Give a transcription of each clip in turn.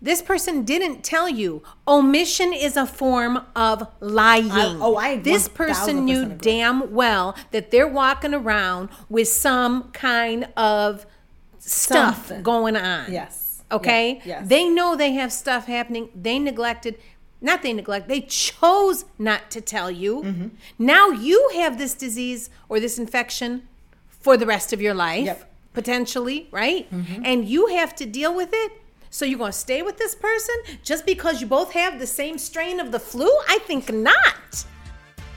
This person didn't tell you. Omission is a form of lying. I- oh, I This person knew agree. damn well that they're walking around with some kind of stuff Something. going on. Yes. Okay? Yes. yes. They know they have stuff happening. They neglected, not they neglect, they chose not to tell you. Mm-hmm. Now you have this disease or this infection for the rest of your life, Yep. Mm-hmm. potentially, right? And you have to deal with it. So you're going to stay with this person just because you both have the same strain of the flu? I think not.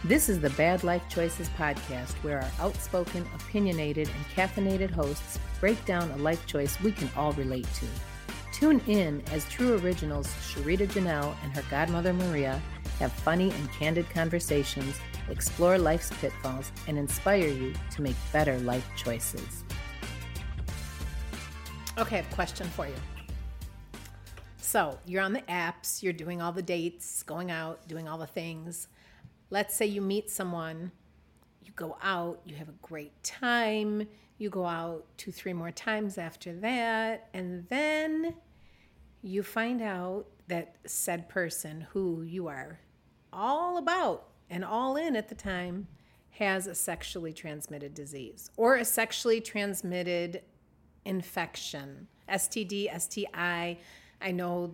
This is the Bad Life Choices podcast, where our outspoken, opinionated, and caffeinated hosts break down a life choice we can all relate to. Tune in as true originals Sharita Janelle and her godmother Maria have funny and candid conversations, explore life's pitfalls, and inspire you to make better life choices. Okay, I have a question for you. So you're on the apps, you're doing all the dates, going out, doing all the things. Let's say you meet someone, you go out, you have a great time, you go out two, three more times after that, and then you find out that said person who you are all about and all in at the time has a sexually transmitted disease or a sexually transmitted infection std sti i know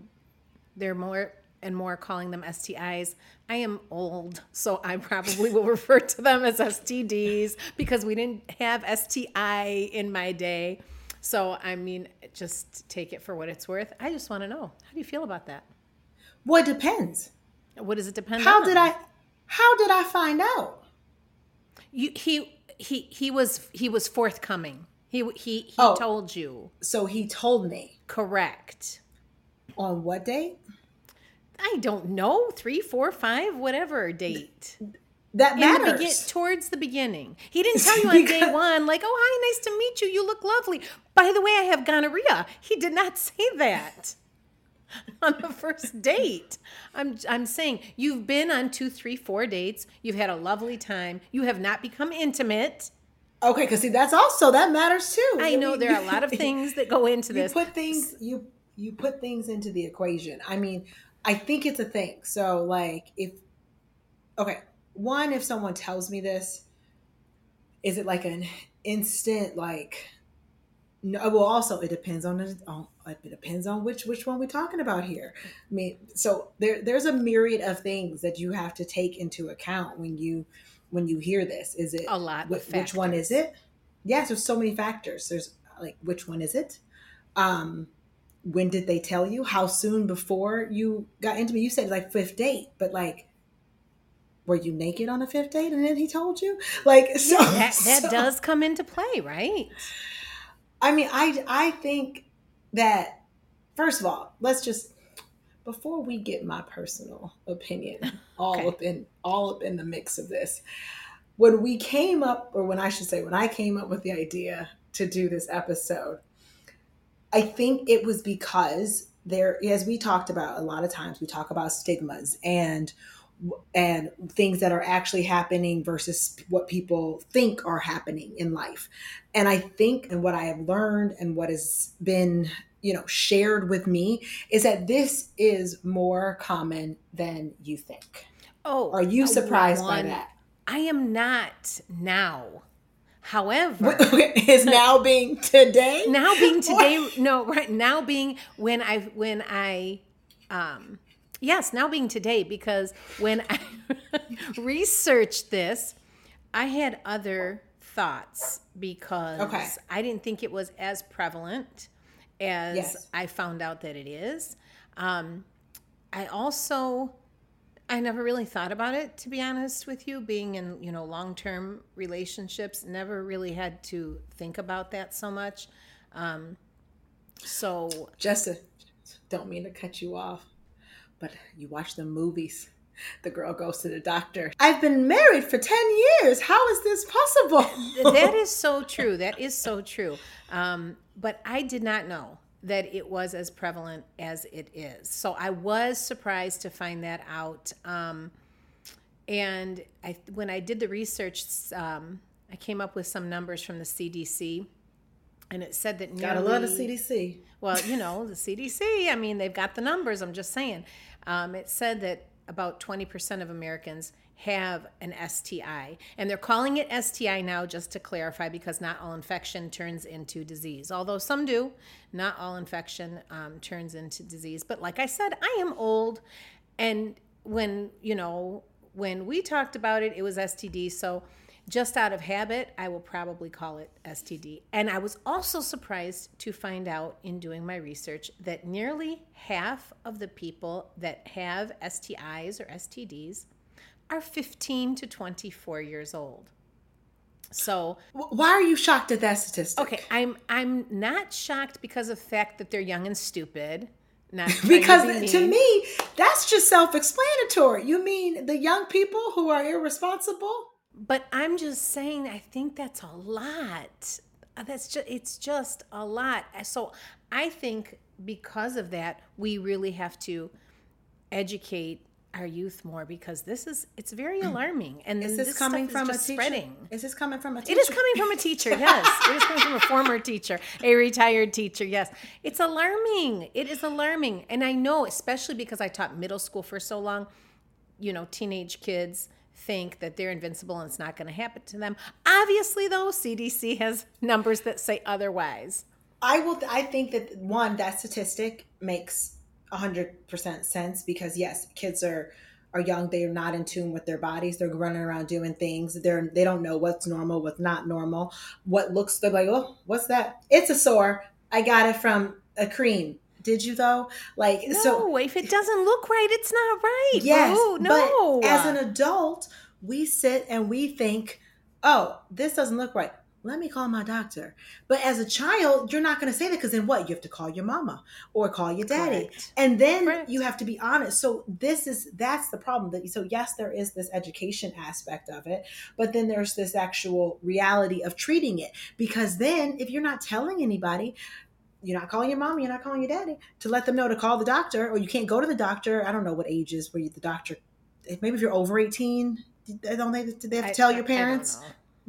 they're more and more calling them stis i am old so i probably will refer to them as stds because we didn't have sti in my day so i mean just take it for what it's worth i just want to know how do you feel about that Well, it depends. what does it depend How on did I? How did I find out? you, he he he was he was forthcoming he he he Oh. told you So he told me correct on what date? I don't know, three, four, five, whatever date. That In the matters. begin, towards the beginning. He didn't tell you on day one, like, oh, hi, nice to meet you. You look lovely. By the way, I have gonorrhea. He did not say that on the first date. I'm, I'm saying you've been on two, three, four dates. You've had a lovely time. You have not become intimate. okay, because see, that's also that matters too. I know there are a lot of things that go into you this. put things you you put things into the equation. I mean, I think it's a thing. So like if okay, one if someone tells me this, is it like an instant like no well also it depends on the on it depends on which which one we're talking about here. I mean, so there there's a myriad of things that you have to take into account when you when you hear this. Is it A lot wh- which one is it? Yes, there's so many factors. There's like which one is it? Um when did they tell you? How soon before you got into me? You said like fifth date, but like were you naked on a fifth date and then he told you? Like so that that so- does come into play, right? I mean, I I think that first of all, let's just before we get my personal opinion all Okay. up in all up in the mix of this. When we came up, or when I should say, when I came up with the idea to do this episode, I think it was because there, as we talked about a lot of times, we talk about stigmas and and things that are actually happening versus what people think are happening in life. And I think, and what I have learned and what has been, you know, shared with me is that this is more common than you think. Oh, Are you uh, surprised by that? I am not now. However, is now being today? now being today, no, right now being when I when I, um, yes, now being today because when I researched this, I had other thoughts because Okay. I didn't think it was as prevalent as Yes. I found out that it is. Um, I also I never really thought about it to be honest with you being in you know long-term relationships never really had to think about that so much um, so to, don't mean to cut you off, but you watch the movies. The girl goes to the doctor. I've been married for 10 years. How is this possible? that is so true that is so true um, but I did not know that it was as prevalent as it is so I was surprised to find that out um, and I, when I did the research um, I came up with some numbers from the CDC and it said that Gotta love the CDC. Well, you know, the CDC, I mean, they've got the numbers. I'm just saying. Um, it said that about 20% of Americans have an STI. And they're calling it STI now, just to clarify, because not all infection turns into disease. Although some do, not all infection um, turns into disease. But like I said, I am old. And when, you know, when we talked about it, it was STD. So just out of habit, I will probably call it STD. And I was also surprised to find out in doing my research that nearly half of the people that have STIs or STDs are 15 to 24 years old. So why are you shocked at that statistic? Okay, I'm I'm not shocked because of the fact that they're young and stupid. Not because to, be to me, that's just self-explanatory. You mean the young people who are irresponsible? But I'm just saying, I think that's a lot. Uh, that's just, it's just a lot. So I think because of that, we really have to educate our youth more because this is it's very mm. alarming and is this, this coming from a teacher? spreading is this coming from a teacher it is coming from a teacher yes it is coming from a former teacher a retired teacher yes it's alarming it is alarming and i know especially because i taught middle school for so long you know teenage kids think that they're invincible and it's not going to happen to them. Obviously, though, CDC has numbers that say otherwise. I will. I think that one that statistic makes hundred percent sense because yes, kids are are young. They are not in tune with their bodies. They're running around doing things. They're they don't know what's normal, what's not normal. What looks they're like, oh, what's that? It's a sore. I got it from a cream did you though? Like no, so if it doesn't look right, it's not right. Yes. No. But as an adult, we sit and we think, oh, this doesn't look right. Let me call my doctor. But as a child, you're not going to say that because then what? You have to call your mama or call your daddy. Correct. And then Correct. you have to be honest. So this is that's the problem. That so yes, there is this education aspect of it, but then there's this actual reality of treating it. Because then if you're not telling anybody, you're not calling your mom, you're not calling your daddy to let them know to call the doctor, or you can't go to the doctor. I don't know what age is where you, the doctor, maybe if you're over 18, don't they, they have to tell I, your parents?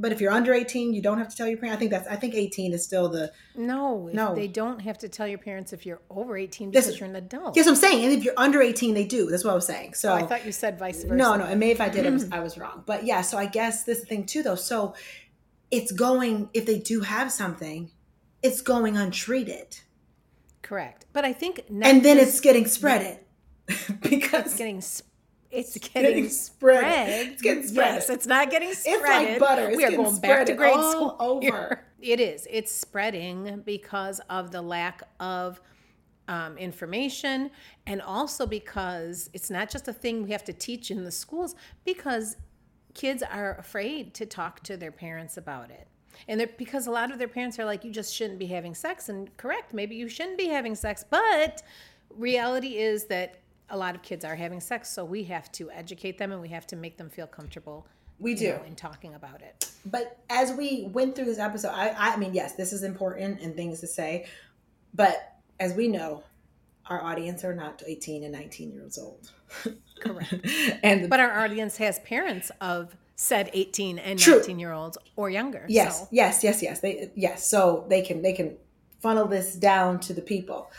But if you're under 18, you don't have to tell your parents. I think that's, I think 18 is still the. No, no. They don't have to tell your parents if you're over 18 because you're an adult. Yes, I'm saying. And if you're under 18, they do. That's what I was saying. So oh, I thought you said vice versa. No, no. And maybe if I did, I was, I was wrong. But yeah, so I guess this thing too, though. So it's going, if they do have something, it's going untreated. Correct. But I think and then it's getting spreaded because it's getting it's getting, getting spread. spread. It's getting spread. Yes, it's not getting spread. It's like butter. It's we are going back to grade school over. It is. It's spreading because of the lack of um, information, and also because it's not just a thing we have to teach in the schools. Because kids are afraid to talk to their parents about it and they're because a lot of their parents are like you just shouldn't be having sex and correct maybe you shouldn't be having sex but reality is that a lot of kids are having sex so we have to educate them and we have to make them feel comfortable we do know, in talking about it but as we went through this episode I, I mean yes this is important and things to say but as we know our audience are not 18 and 19 years old correct and the, but our audience has parents of said 18 and True. 19 year olds or younger. Yes, so. yes, yes, yes. They yes, so they can they can funnel this down to the people.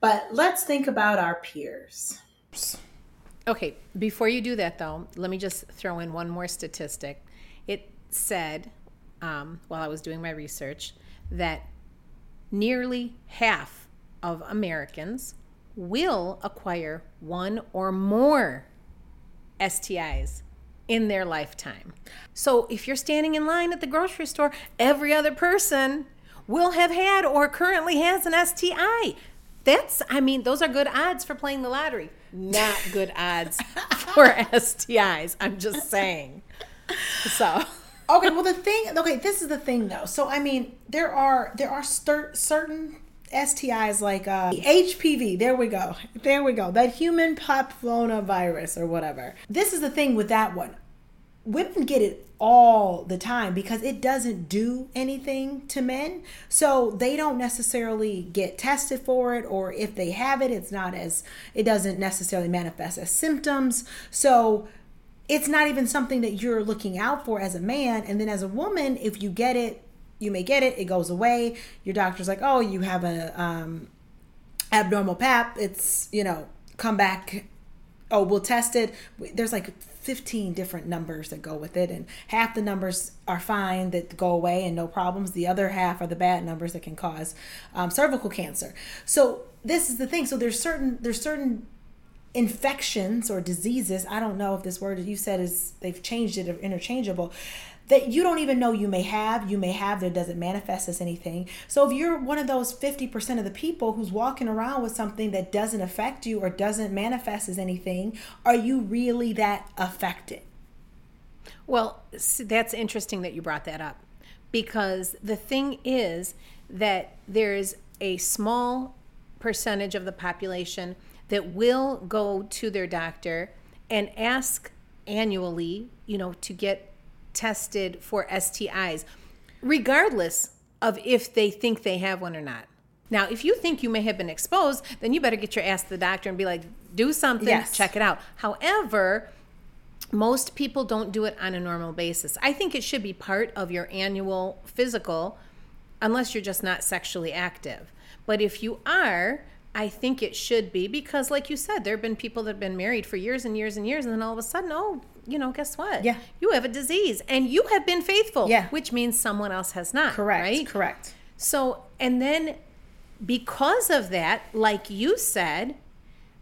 But let's think about our peers. Okay, before you do that though, let me just throw in one more statistic. It said um, while I was doing my research that nearly half of Americans will acquire one or more STIs in their lifetime. So if you're standing in line at the grocery store, every other person will have had or currently has an STI. That's, I mean, those are good odds for playing the lottery. Not good odds for STIs. I'm just saying. So. okay, well the thing, okay, this is the thing though. So I mean, there are there are certain STIs like uh, HPV. There we go. There we go. That human papillomavirus or whatever. This is the thing with that one. Women get it all the time because it doesn't do anything to men. So they don't necessarily get tested for it, or if they have it, it's not as, it doesn't necessarily manifest as symptoms. So it's not even something that you're looking out for as a man. And then as a woman, if you get it, you may get it, it goes away. Your doctor's like, oh, you have a um, abnormal pap. It's you know come back. Oh, we'll test it. There's like 15 different numbers that go with it, and half the numbers are fine that go away and no problems. The other half are the bad numbers that can cause um, cervical cancer. So this is the thing. So there's certain there's certain infections or diseases. I don't know if this word you said is they've changed it or interchangeable that you don't even know you may have, you may have that doesn't manifest as anything. So if you're one of those 50% of the people who's walking around with something that doesn't affect you or doesn't manifest as anything, are you really that affected? Well, that's interesting that you brought that up because the thing is that there's a small percentage of the population that will go to their doctor and ask annually, you know, to get tested for STIs, regardless of if they think they have one or not. Now, if you think you may have been exposed, then you better get your ass to the doctor and be like, do something, yes. check it out. However, most people don't do it on a normal basis. I think it should be part of your annual physical, unless you're just not sexually active. But if you are, I think it should be because, like you said, there have been people that have been married for years and years and years, and then all of a sudden, oh, you know, guess what? Yeah. You have a disease and you have been faithful. Yeah. Which means someone else has not. Correct. Right? Correct. So, and then because of that, like you said,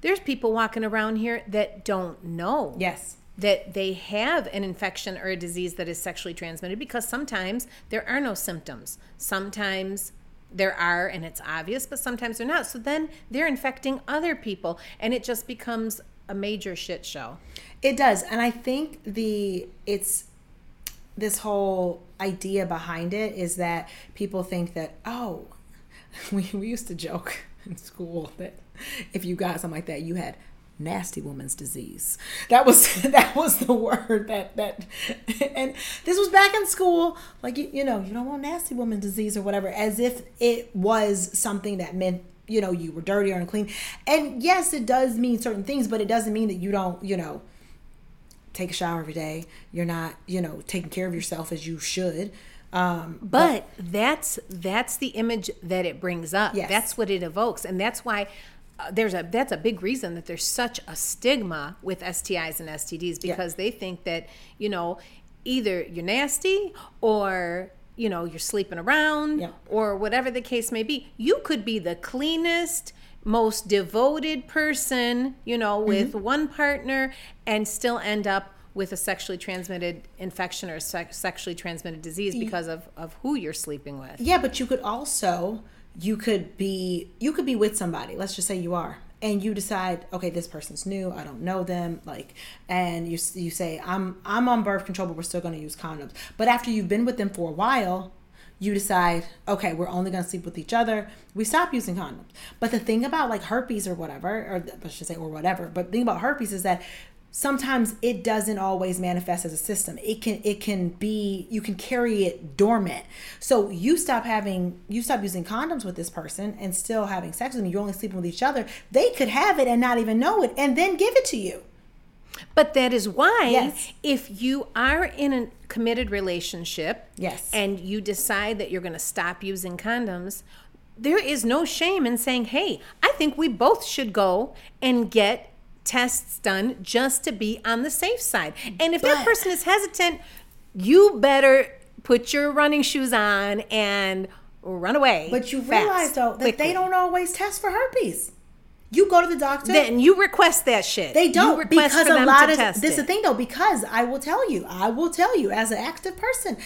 there's people walking around here that don't know. Yes. That they have an infection or a disease that is sexually transmitted because sometimes there are no symptoms. Sometimes there are and it's obvious, but sometimes they're not. So then they're infecting other people and it just becomes a major shit show. It does. And I think the it's this whole idea behind it is that people think that, oh, we, we used to joke in school that if you got something like that, you had nasty woman's disease. That was that was the word that that and this was back in school like you, you know, you don't want nasty woman disease or whatever as if it was something that meant you know you were dirty or unclean. And yes, it does mean certain things, but it doesn't mean that you don't, you know, take a shower every day. You're not, you know, taking care of yourself as you should. Um, but, but, that's that's the image that it brings up. Yes. That's what it evokes, and that's why uh, there's a that's a big reason that there's such a stigma with STIs and STDs because yeah. they think that you know either you're nasty or you know you're sleeping around yeah. or whatever the case may be. You could be the cleanest most devoted person, you know, with mm-hmm. one partner and still end up with a sexually transmitted infection or sexually transmitted disease because of, of who you're sleeping with. Yeah, but you could also you could be you could be with somebody. Let's just say you are and you decide, okay, this person's new, I don't know them, like, and you you say, I'm I'm on birth control, but we're still going to use condoms. But after you've been with them for a while, you decide, okay, we're only going to sleep with each other. We stop using condoms. But the thing about like herpes or whatever, or I should say, or whatever, but the thing about herpes is that sometimes it doesn't always manifest as a system. It can it can be you can carry it dormant. So you stop having you stop using condoms with this person and still having sex with them. You're only sleeping with each other. They could have it and not even know it and then give it to you. But that is why yes. if you are in a committed relationship yes. and you decide that you're going to stop using condoms, there is no shame in saying, "Hey, I think we both should go and get tests done just to be on the safe side." And if but, that person is hesitant, you better put your running shoes on and run away. But you fast, realize though that quickly. they don't always test for herpes. You go to the doctor. Then you request that shit. They don't because a lot of this is the thing though. Because I will tell you, I will tell you as an active person,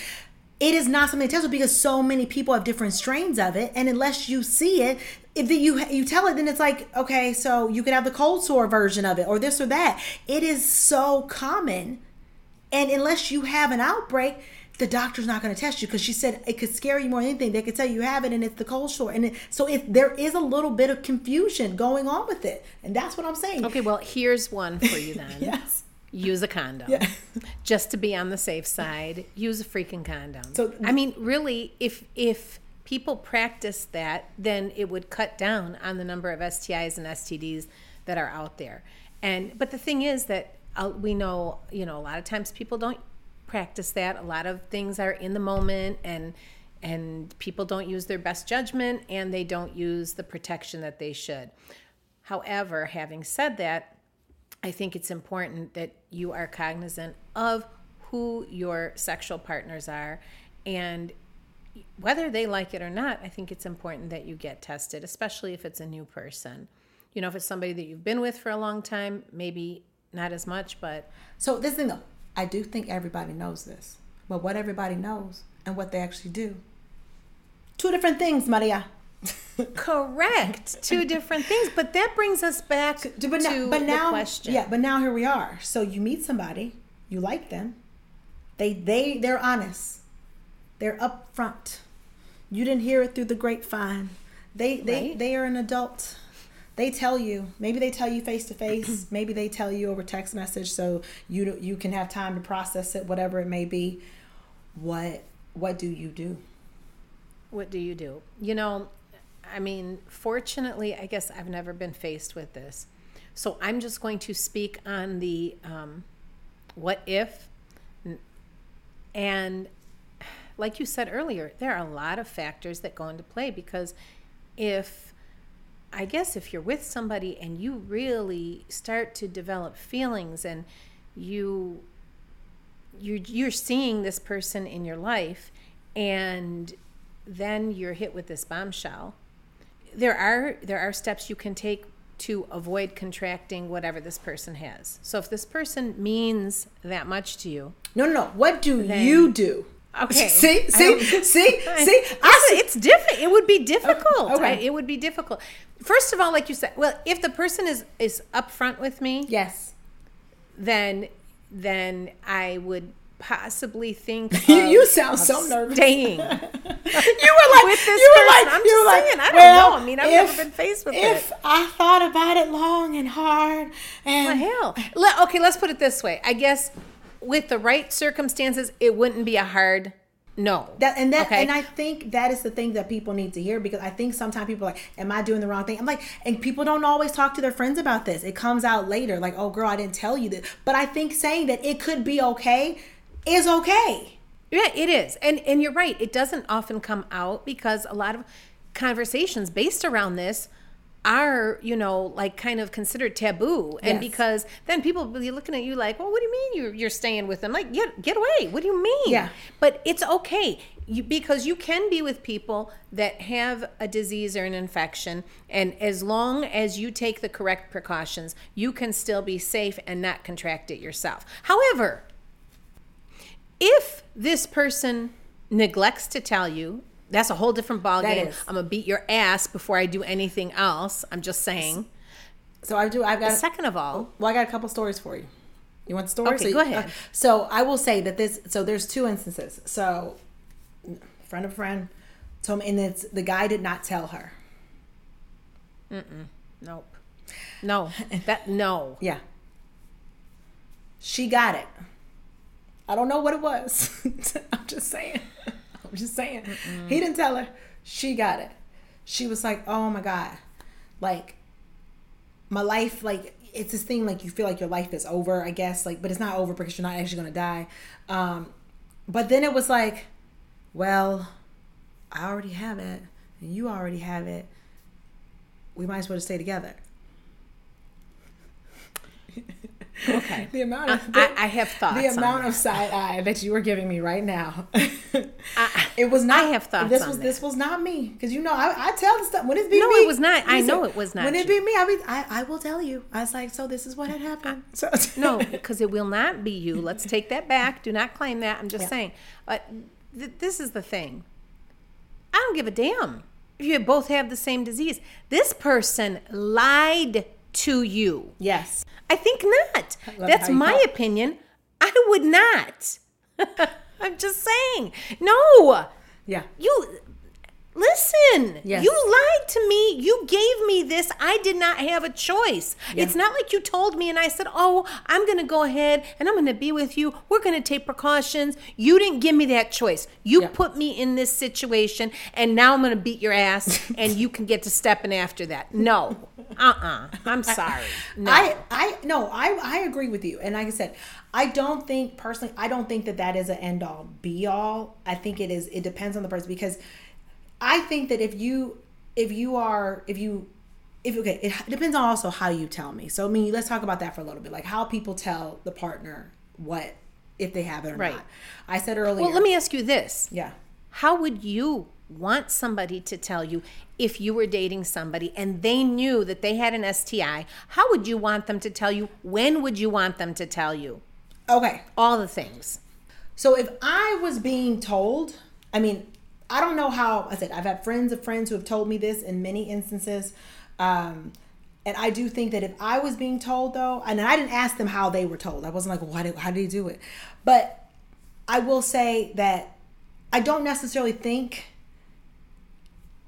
it is not something to test because so many people have different strains of it, and unless you see it, if you you tell it, then it's like okay, so you could have the cold sore version of it or this or that. It is so common, and unless you have an outbreak the doctor's not going to test you because she said it could scare you more than anything. They could tell you have it and it's the cold sore. And it, so if there is a little bit of confusion going on with it, and that's what I'm saying. Okay, well, here's one for you then. yes. Use a condom. Yeah. Just to be on the safe side, use a freaking condom. So I mean, really, if if people practice that, then it would cut down on the number of STIs and STDs that are out there. And but the thing is that uh, we know, you know, a lot of times people don't practice that. A lot of things are in the moment and and people don't use their best judgment and they don't use the protection that they should. However, having said that, I think it's important that you are cognizant of who your sexual partners are and whether they like it or not, I think it's important that you get tested, especially if it's a new person. You know, if it's somebody that you've been with for a long time, maybe not as much, but So this thing though, I do think everybody knows this. But what everybody knows and what they actually do. Two different things, Maria. correct. Two different things. But that brings us back to, but now, but now the question. yeah, but now here we are. So you meet somebody, you like them. They they they're honest. They're upfront. You didn't hear it through the grapevine. They they Right. they are an adult. They tell you. Maybe they tell you face to face. Maybe they tell you over text message, so you you can have time to process it, whatever it may be. What what do you do? What do you do? You know, I mean, fortunately, I guess I've never been faced with this. So I'm just going to speak on the um, what if. And like you said earlier, there are a lot of factors that go into play because if, I guess, if you're with somebody and you really start to develop feelings and you you're you're seeing this person in your life and then you're hit with this bombshell there are there are steps you can take to avoid contracting whatever this person has so if this person means that much to you No, no, no. What do you do? Okay. See, see, see, see. I it's, it's different it would be difficult Okay. I- it would be difficult first of all like you said well if the person is is upfront with me Yes. then then I would possibly think You- of- you sound so nervous. staying you were like, With this you were person, like, I'm you just were like, saying, I don't well, know. I mean, I've never been faced with if it. I thought about it long and hard, and Well, hell. Okay, let's put it this way. I guess with the right circumstances, it wouldn't be a hard no. That and that Okay. and I think that is the thing that people need to hear because I think sometimes people are like, "Am I doing the wrong thing?" I'm like, and people don't always talk to their friends about this. It comes out later, like, "Oh, girl, I didn't tell you this." But I think saying that it could be okay is okay. Yeah, it is. And and you're right. It doesn't often come out because a lot of conversations based around this are, you know, like kind of considered taboo. And Yes. because then people will be looking at you like, well, what do you mean you're, you're staying with them? Like, get, get away. What do you mean? Yeah. But it's okay. You, because you can be with people that have a disease or an infection, and as long as you take the correct precautions, you can still be safe and not contract it yourself. However, if this person neglects to tell you, that's a whole different ballgame. I'm gonna beat your ass before I do anything else. I'm just saying. So I do. I've got. Second of all, Well, I got a couple stories for you. You want the stories? Okay, So go you- ahead. uh, so I will say that this. So there's two instances. So, friend of friend told me, and it's the guy did not tell her. Mm-mm. nope, no, that no. Yeah. She got it. I don't know what it was. I'm just saying. I'm just saying. He didn't tell her. She got it. She was like, "Oh my god." Like my life like it's this thing like you feel like your life is over, I guess, like but it's not over because you're not actually going to die. Um but then it was like, well, I already have it and you already have it. We might as well just stay together. Okay, The amount of I, I have thoughts. the amount of side eye that you were giving me right now. I- it was not. I have thoughts This was that. this was not me because you know I, I tell the stuff when it's be No, me. it was not. I know it was not When it be me, I be I, I will tell you. I was like, so this is what had happened. So no, because it will not be you. Let's take that back. Do not claim that. I'm just Yeah. saying. But th- this is the thing. I don't give a damn if you both have the same disease. This person lied to you. yes, I think not. love That's my opinion. I would not. I'm just saying. No. yeah, You Listen, Yes. you lied to me. You gave me this. I did not have a choice. It's not like you told me and I said, Oh, I'm going to go ahead and I'm going to be with you. We're going to take precautions. You didn't give me that choice. You Yeah. put me in this situation and now I'm going to beat your ass and you can get to stepping after that. No, uh uh-uh. uh. i am sorry. No. I, I, no, I, I agree with you. And like I said, I don't think personally, I don't think that that is an end all be all. I think it is, it depends on the person because I think that if you, if you are, if you, if okay, it depends on also how you tell me. So I mean, let's talk about that for a little bit, like how people tell the partner what if they have it or Right. not. I said earlier. well, let me ask you this. Yeah. How would you want somebody to tell you if you were dating somebody and they knew that they had an STI? How would you want them to tell you? When would you want them to tell you? Okay. All the things. So if I was being told, I mean, I don't know how. I said I've had friends of friends who have told me this in many instances, um, and I do think that if I was being told though, and I didn't ask them how they were told, I wasn't like, well, why did, how did he do it? But I will say that I don't necessarily think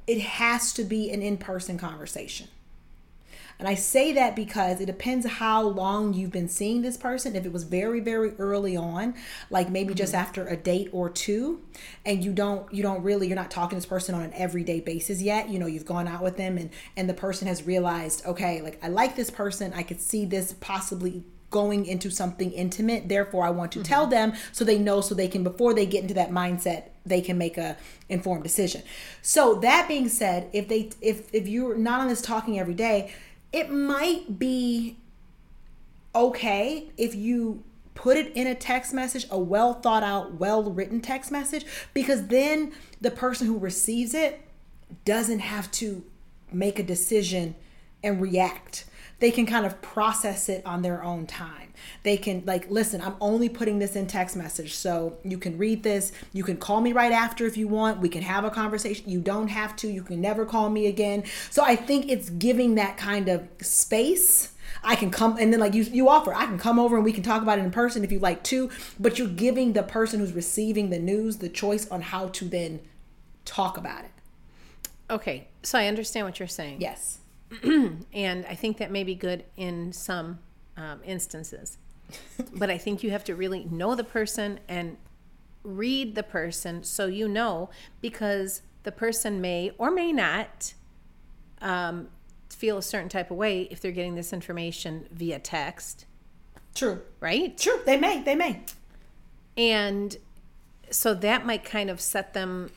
it has to be an in-person conversation. And I say that because it depends how long you've been seeing this person. If it was very, very early on, like maybe just mm-hmm. after a date or two, and you don't you don't really you're not talking to this person on an everyday basis yet. You know, you've gone out with them and and the person has realized, okay, like I like this person. I could see this possibly going into something intimate. Therefore, I want to tell mm-hmm. them so they know so they can before they get into that mindset, they can make a informed decision. So that being said, if they if if you're not on this talking every day, it might be okay if you put it in a text message, a well thought out, well written text message, because then the person who receives it doesn't have to make a decision and react. They can kind of process it on their own time. They can, like, listen, I'm only putting this in text message. So you can read this. You can call me right after if you want. We can have a conversation. You don't have to. You can never call me again. So I think it's giving that kind of space. I can come and then like you you offer, I can come over and we can talk about it in person if you like to, but you're giving the person who's receiving the news the choice on how to then talk about it. Okay, so I understand what you're saying. Yes. And I think that may be good in some um, instances. but I think you have to really know the person and read the person so you know because the person may or may not um, feel a certain type of way if they're getting this information via text, True. right? True. They may. They may. And so that might kind of set them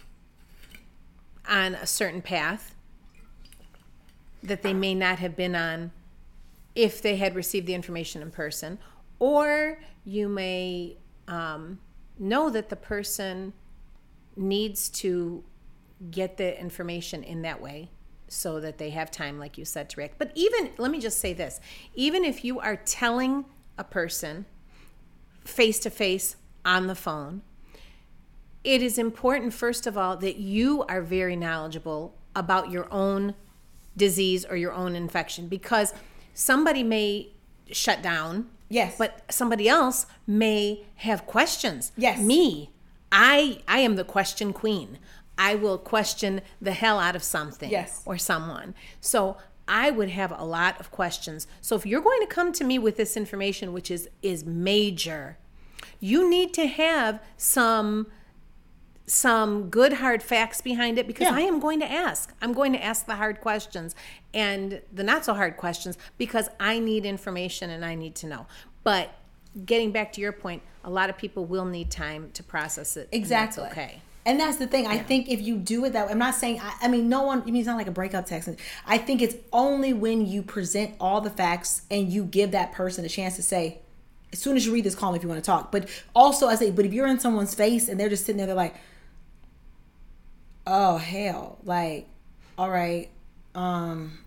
on a certain path that they may not have been on if they had received the information in person. Or you may um, know that the person needs to get the information in that way so that they have time, like you said, to react. But even, let me just say this even if you are telling a person face to face on the phone, it is important, first of all, that you are very knowledgeable about your own disease or your own infection because somebody may shut down. Yes. But somebody else may have questions. Yes. Me, I I am the question queen. I will question the hell out of something Yes. or someone. So I would have a lot of questions. So if you're going to come to me with this information which is is major, you need to have some some good hard facts behind it because Yeah. I am going to ask. I'm going to ask the hard questions and the not so hard questions because I need information and I need to know. But getting back to your point, a lot of people will need time to process it. and that's Exactly. okay. And that's the thing. I think if you do it that way, I'm not saying. I, I mean, no one. I mean, it's not like a breakup text. I think it's only when you present all the facts and you give that person a chance to say, as soon as you read this, call me if you want to talk. But also, I say, but if you're in someone's face and they're just sitting there, they're like, oh hell, like, all right, um,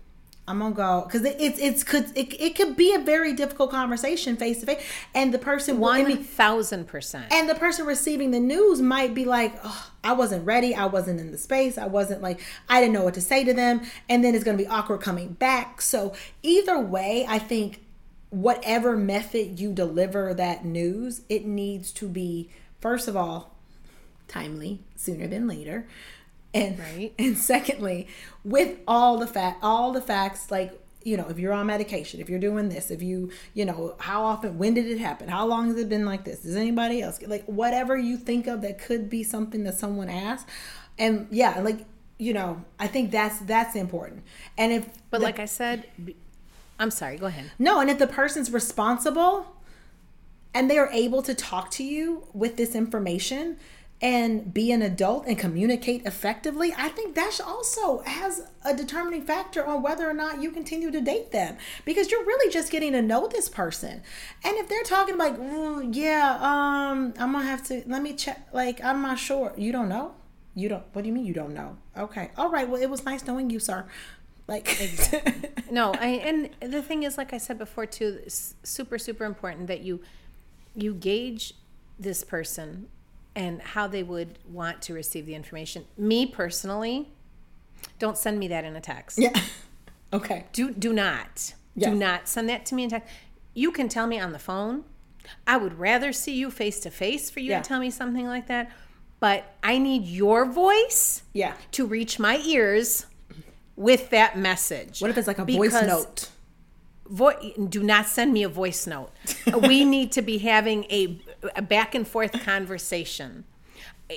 I'm gonna go because it, it's it's could it, it could be a very difficult conversation face to face, and the person One thousand percent. and the person receiving the news might be like, oh, I wasn't ready. I wasn't in the space. I wasn't like, I didn't know what to say to them. And then it's to be awkward coming back. So, either way, I think whatever method you deliver that news, it needs to be, first of all, timely, sooner than later. And Right. and secondly, with all the fact all the facts like you know, if you're on medication, if you're doing this, if you, you know, how often, when did it happen? How long has it been like this? Does anybody else like whatever you think of that could be something that someone asked? And yeah, like, you know, I think that's that's important. And if But the- like I said, i'm sorry. Go ahead. no, and if the person's responsible and they are able to talk to you with this information and be an adult and communicate effectively, I think that also has a determining factor on whether or not you continue to date them because you're really just getting to know this person. And if they're talking like, "Mm, yeah, um, I'm gonna have to let me check. Like, I'm not sure. You don't know. You don't. What do you mean you don't know? Okay. All right. Well, it was nice knowing you, sir. Like, No, I and the thing is, like I said before, too, super super important that you you gauge this person and how they would want to receive the information. Me personally, don't send me that in a text. yeah. Okay. Do do not. Yeah. Do not send that to me in text. You can tell me on the phone. I would rather see you face to face for you Yeah. to tell me something like that. But I need your voice Yeah. to reach my ears with that message. What if it's like a voice note? Vo- do not send me a voice note. we need to be having a, a back and forth conversation.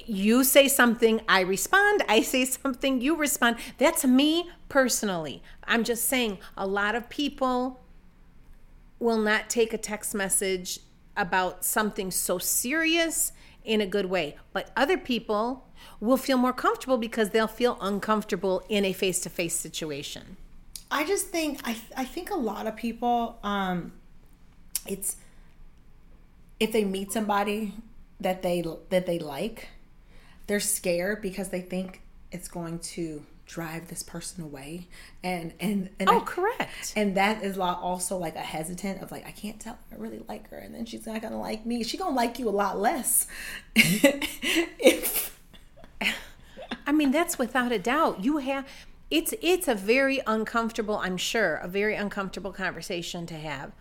You say something, I respond. I say something, you respond. That's me personally. I'm just saying a lot of people will not take a text message about something so serious in a good way. But other people will feel more comfortable because they'll feel uncomfortable in a face to face situation. I just think I I think a lot of people um it's if they meet somebody that they that they like, they're scared because they think it's going to drive this person away and and and Oh, I- correct. and that is also like a hesitant of like I can't tell I really like her and then she's not gonna like me. She gonna like you a lot less if I mean, that's without a doubt. You have it's it's a very uncomfortable, I'm sure, a very uncomfortable conversation to have.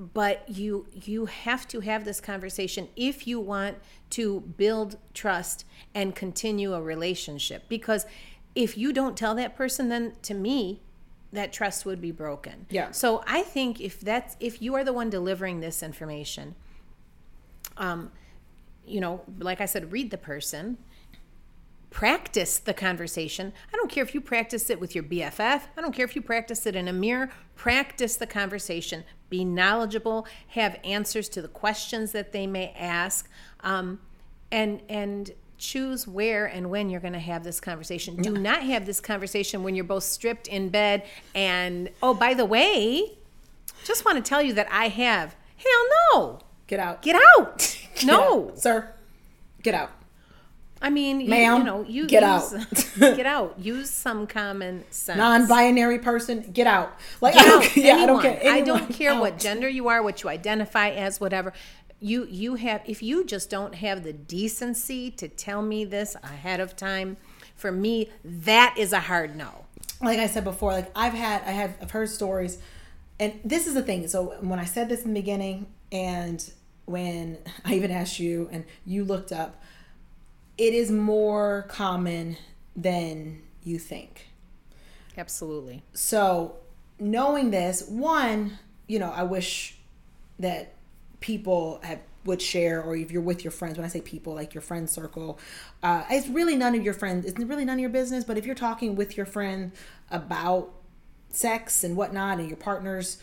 But you you have to have this conversation if you want to build trust and continue a relationship because if you don't tell that person then to me that trust would be broken. Yeah. So I think if that's if you are the one delivering this information, um, you know, like I said, read the person, practice the conversation. I don't care if you practice it with your BFF. I don't care if you practice it in a mirror. Practice the conversation. Be knowledgeable. Have answers to the questions that they may ask, um, and and choose where and when you're going to have this conversation. Do not have this conversation when you're both stripped in bed. And oh, by the way, just want to tell you that I have. Hell no. get out. Get out. Get no. out. Sir. Get out. I mean, you, Ma'am, you know, you get use, get out. Use some common sense. non-binary person get out like Get i don't out. care yeah i don't Anyone. I don't care what gender you are, what you identify as, whatever. You you have if you just don't have the decency to tell me this ahead of time, for me that is a hard no. like i said before like i've had i have i've heard stories and this is the thing so when i said this in the beginning and when i even asked you and you looked up it is more common than you think Absolutely. so knowing this one you know i wish that people have would share or if you're with your friends when i say people like your friend circle uh, it's really none of your friends it's really none of your business but if you're talking with your friend about sex and whatnot and your partners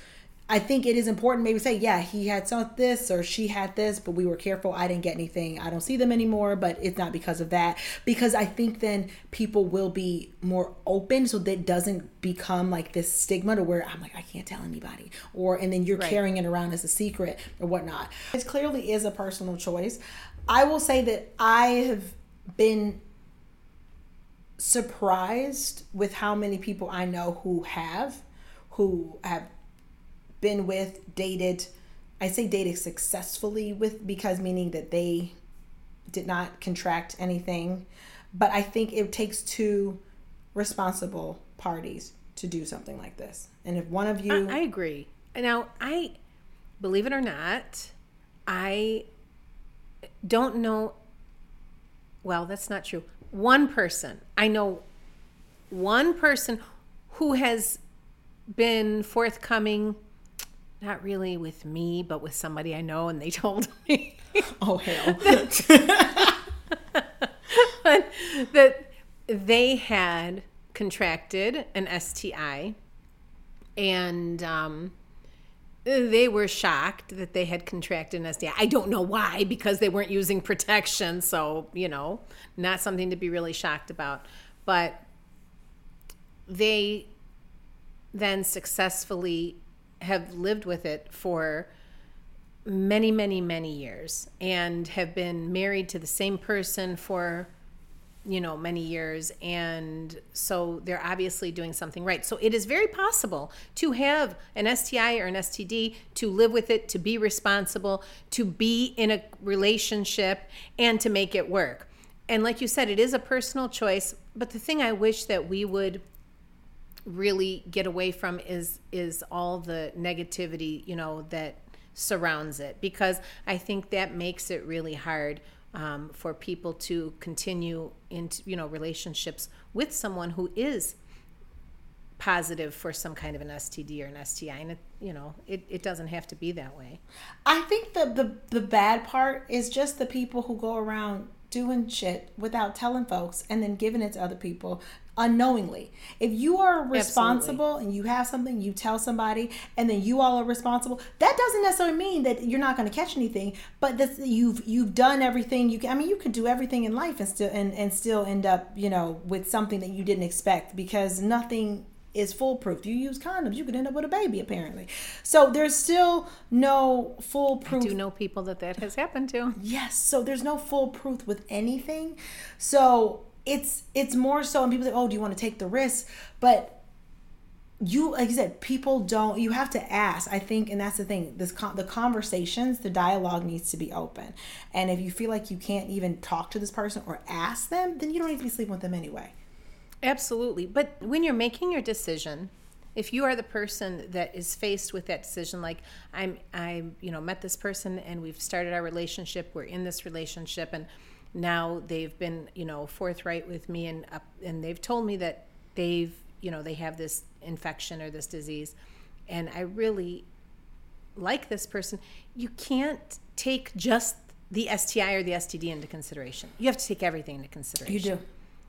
i think it is important maybe say yeah he had some this or she had this but we were careful. I didn't get anything. I don't see them anymore but it's not because of that. Because i think then people will be more open so that doesn't become like this stigma to where i'm like i can't tell anybody or and then you're Right. carrying it around as a secret or whatnot. It clearly is a personal choice. I will say that i have been surprised with how many people I know who have, who have been with, dated. I say dated successfully with because meaning that they did not contract anything. But I think it takes two responsible parties to do something like this. And if one of you, I, I agree. Now, I believe it or not, I don't know. Well, that's not true. one person. I know one person who has been forthcoming, not really with me, but with somebody I know, and they told me. Oh, hell. but that they had contracted an STI and um, they were shocked that they had contracted an STI. I don't know why, because they weren't using protection. So, you know, not something to be really shocked about. But they then successfully have lived with it for many, many, many years and have been married to the same person for you know many years. And so they're obviously doing something right. So it is very possible to have an STI or an STD to live with it to be responsible to be in a relationship and to make it work. And like you said it is a personal choice. But the thing I wish that we would really get away from is is all the negativity you know that surrounds it. Because I think that makes it really hard um, for people to continue into you know relationships with someone who is positive for some kind of an STD or an STI and it, you know it, it doesn't have to be that way. I think the, the the bad part is just the people who go around doing shit without telling folks and then giving it to other people unknowingly. If you are responsible Absolutely. and you have something, you tell somebody, and then you all are responsible. That doesn't necessarily mean that you're not going to catch anything, but this you've you've done everything you can. I mean, you could do everything in life and still and, and still end up, you know, with something that you didn't expect because nothing is foolproof. You use condoms, you could end up with a baby apparently. So there's still no foolproof. I do know people that that has happened to. Yes, so there's no foolproof with anything. So it's it's more so and people say oh do you want to take the risk but you like you said people don't you have to ask i think and that's the thing this con- the conversations the dialogue needs to be open and if you feel like you can't even talk to this person or ask them then you don't need to be sleeping with them anyway absolutely. But when you're making your decision if you are the person that is faced with that decision like i'm i you know met this person and we've started our relationship we're in this relationship and now they've been you know forthright with me and uh, and they've told me that they've you know they have this infection or this disease and i really like this person you can't take just the sti or the std into consideration. You have to take everything into consideration. You do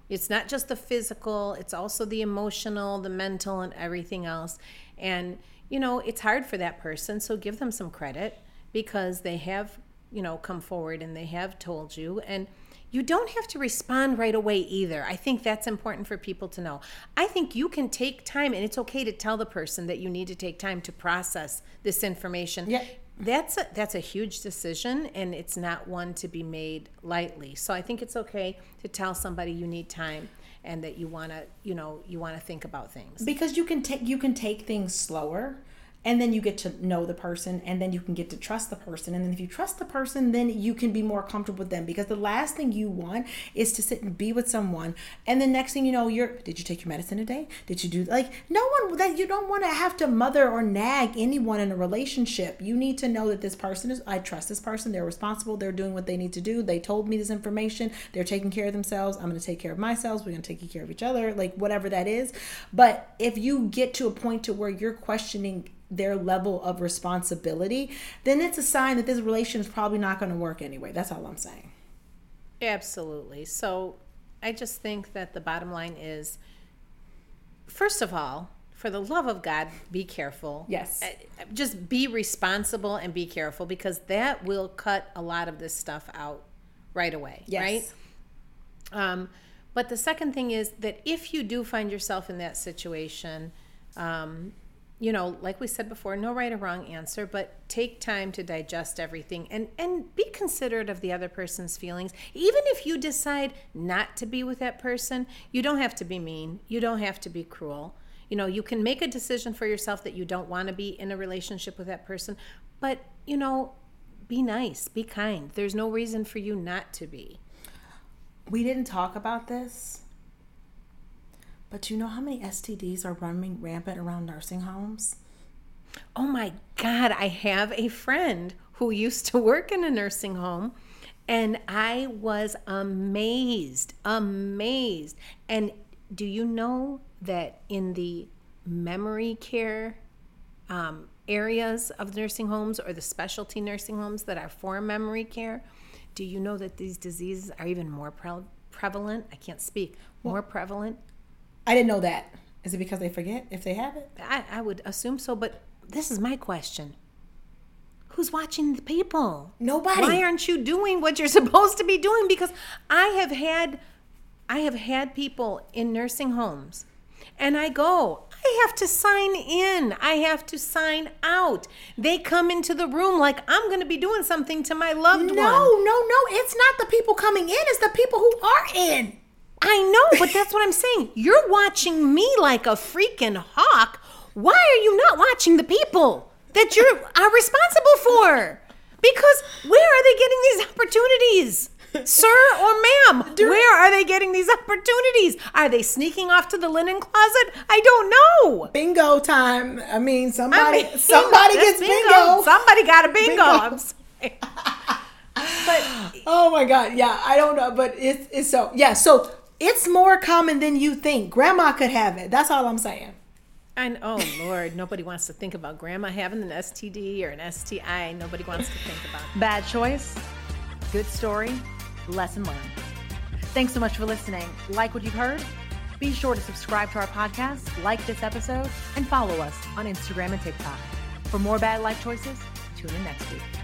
it's not just the physical it's also the emotional the mental and everything else and you know it's hard for that person so give them some credit because they have you know, come forward and they have told you. And you don't have to respond right away either. I think that's important for people to know. I think you can take time and it's okay to tell the person that you need to take time to process this information. Yeah. That's a, that's a huge decision and it's not one to be made lightly. So I think it's okay to tell somebody you need time and that you want to, you know, you want to think about things. Because you can take you can take things slower and then you get to know the person and then you can get to trust the person. And then if you trust the person then you can be more comfortable with them. Because the last thing you want is to sit and be with someone and the next thing you know you're did you take your medicine today? Did you do like no one that you don't want to have to mother or nag anyone in a relationship. You need to know that this person is i trust this person. They're responsible. They're doing what they need to do. They told me this information. They're taking care of themselves. I'm going to take care of myself. We're going to take care of each other like whatever that is. But if you get to a point to where you're questioning their level of responsibility, then it's a sign that this relation is probably not going to work anyway. That's all I'm saying. Absolutely. So I just think that the bottom line is first of all, for the love of God, be careful. Yes. Uh, just be responsible and be careful because that will cut a lot of this stuff out right away. Yes. Right? Um, but the second thing is that if you do find yourself in that situation, um, you know, like we said before, no right or wrong answer, but take time to digest everything and and be considerate of the other person's feelings. Even if you decide not to be with that person, you don't have to be mean. You don't have to be cruel. You know, you can make a decision for yourself that you don't want to be in a relationship with that person, but you know, be nice, be kind. There's no reason for you not to be. We didn't talk about this but do you know how many STDs are running rampant around nursing homes? Oh my God, I have a friend who used to work in a nursing home And I was amazed, amazed. And do you know that in the memory care um, areas of nursing homes or the specialty nursing homes that are for memory care, do you know that these diseases are even more pre- prevalent? I can't speak. More prevalent? I didn't know that. Is it because they forget if they have it? I, I would assume so, but this is my question. Who's watching the people? Nobody. Why aren't you doing what you're supposed to be doing? Because I have had I have had people in nursing homes and I go, I have to sign in. I have to sign out. They come into the room like I'm going to be doing something to my loved No, one. no, no. No. It's not the people coming in, it's the people who are in. I know, but that's what I'm saying. You're watching me like a freaking hawk. Why are you not watching the people that you are responsible for? Because where are they getting these opportunities? Sir or ma'am, where are they getting these opportunities? Are they sneaking off to the linen closet? I don't know. Bingo time. I mean, I somebody mean, somebody gets bingo. Somebody got a bingo. Bingo. I'm sorry. but Oh my god, yeah, I don't know, but it's it's so yeah, so it's more common than you think. Grandma could have it. That's all I'm saying. And oh Lord, nobody wants to think about grandma having an STD or an STI. Nobody wants to think about. Bad choice, good story, lesson learned. Thanks so much for listening. Like what you've heard? Be sure to subscribe to our podcast, like this episode, and follow us on Instagram and TikTok. For more bad life choices, tune in next week.